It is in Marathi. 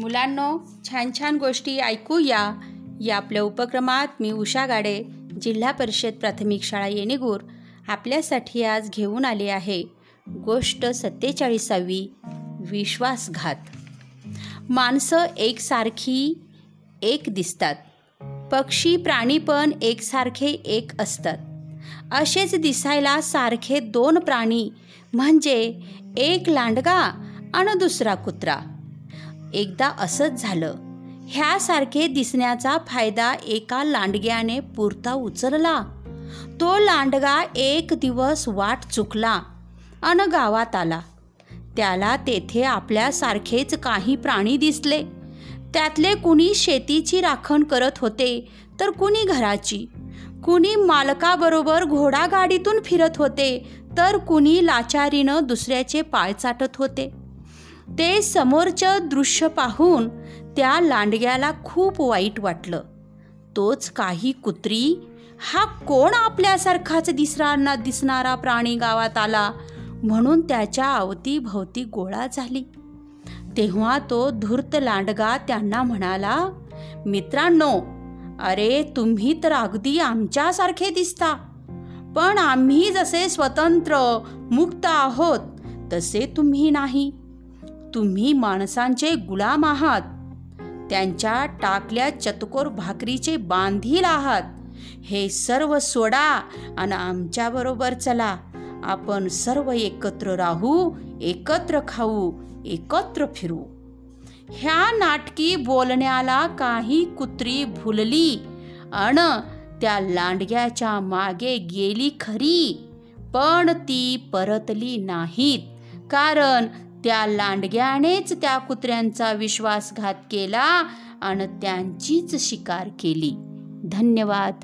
मुलांनो छान छान गोष्टी ऐकूया या. आपल्या उपक्रमात मी उषा गाडे जिल्हा परिषद प्राथमिक शाळा येणेगूर आपल्यासाठी आज घेऊन आले आहे गोष्ट सत्तेचाळीसावी विश्वासघात. माणसं एकसारखी एक दिसतात. पक्षी प्राणी पण एकसारखे एक असतात. असेच दिसायला सारखे दोन प्राणी म्हणजे एक लांडगा आणि दुसरा कुत्रा. एकदा असंच झालं. ह्यासारखे दिसण्याचा फायदा एका लांडग्याने पुरता उचलला. तो लांडगा एक दिवस वाट चुकला अन गावात आला. त्याला तेथे आपल्यासारखेच काही प्राणी दिसले. त्यातले कुणी शेतीची राखण करत होते तर कुणी घराची. कुणी मालकाबरोबर घोडागाडीतून फिरत होते तर कुणी लाचारीनं दुसऱ्याचे पाय चाटत होते. ते समोरचं दृश्य पाहून त्या लांडग्याला खूप वाईट वाटलं. तोच काही कुत्री हा कोण आपल्यासारखाच दिसणारा दिसणारा प्राणी गावात आला म्हणून त्याच्या अवतीभवती गोळा झाली. तेव्हा तो धूर्त लांडगा त्यांना म्हणाला मित्रांनो अरे तुम्ही तर अगदी आमच्यासारखे दिसता. पण आम्ही जसे स्वतंत्र मुक्त आहोत तसे तुम्ही नाही. तुम्ही माणसांचे गुलाम आहात. त्यांच्या टाकल्या चतकोर भाकरीचे बांधील आहात. हे सर्व सोडा आणि आमच्याबरोबर चला. आपण सर्व एकत्र राहू एकत्र खाऊ एकत्र फिरू. ह्या नाटकी बोलण्याला काही कुत्री भुलली. अण त्या लांडग्याच्या मागे गेली खरी. पण ती परतली नाहीत. कारण त्या लांडग्यानेच त्या कुत्र्यांचा विश्वासघात केला आणि त्यांचीच शिकार केली. धन्यवाद.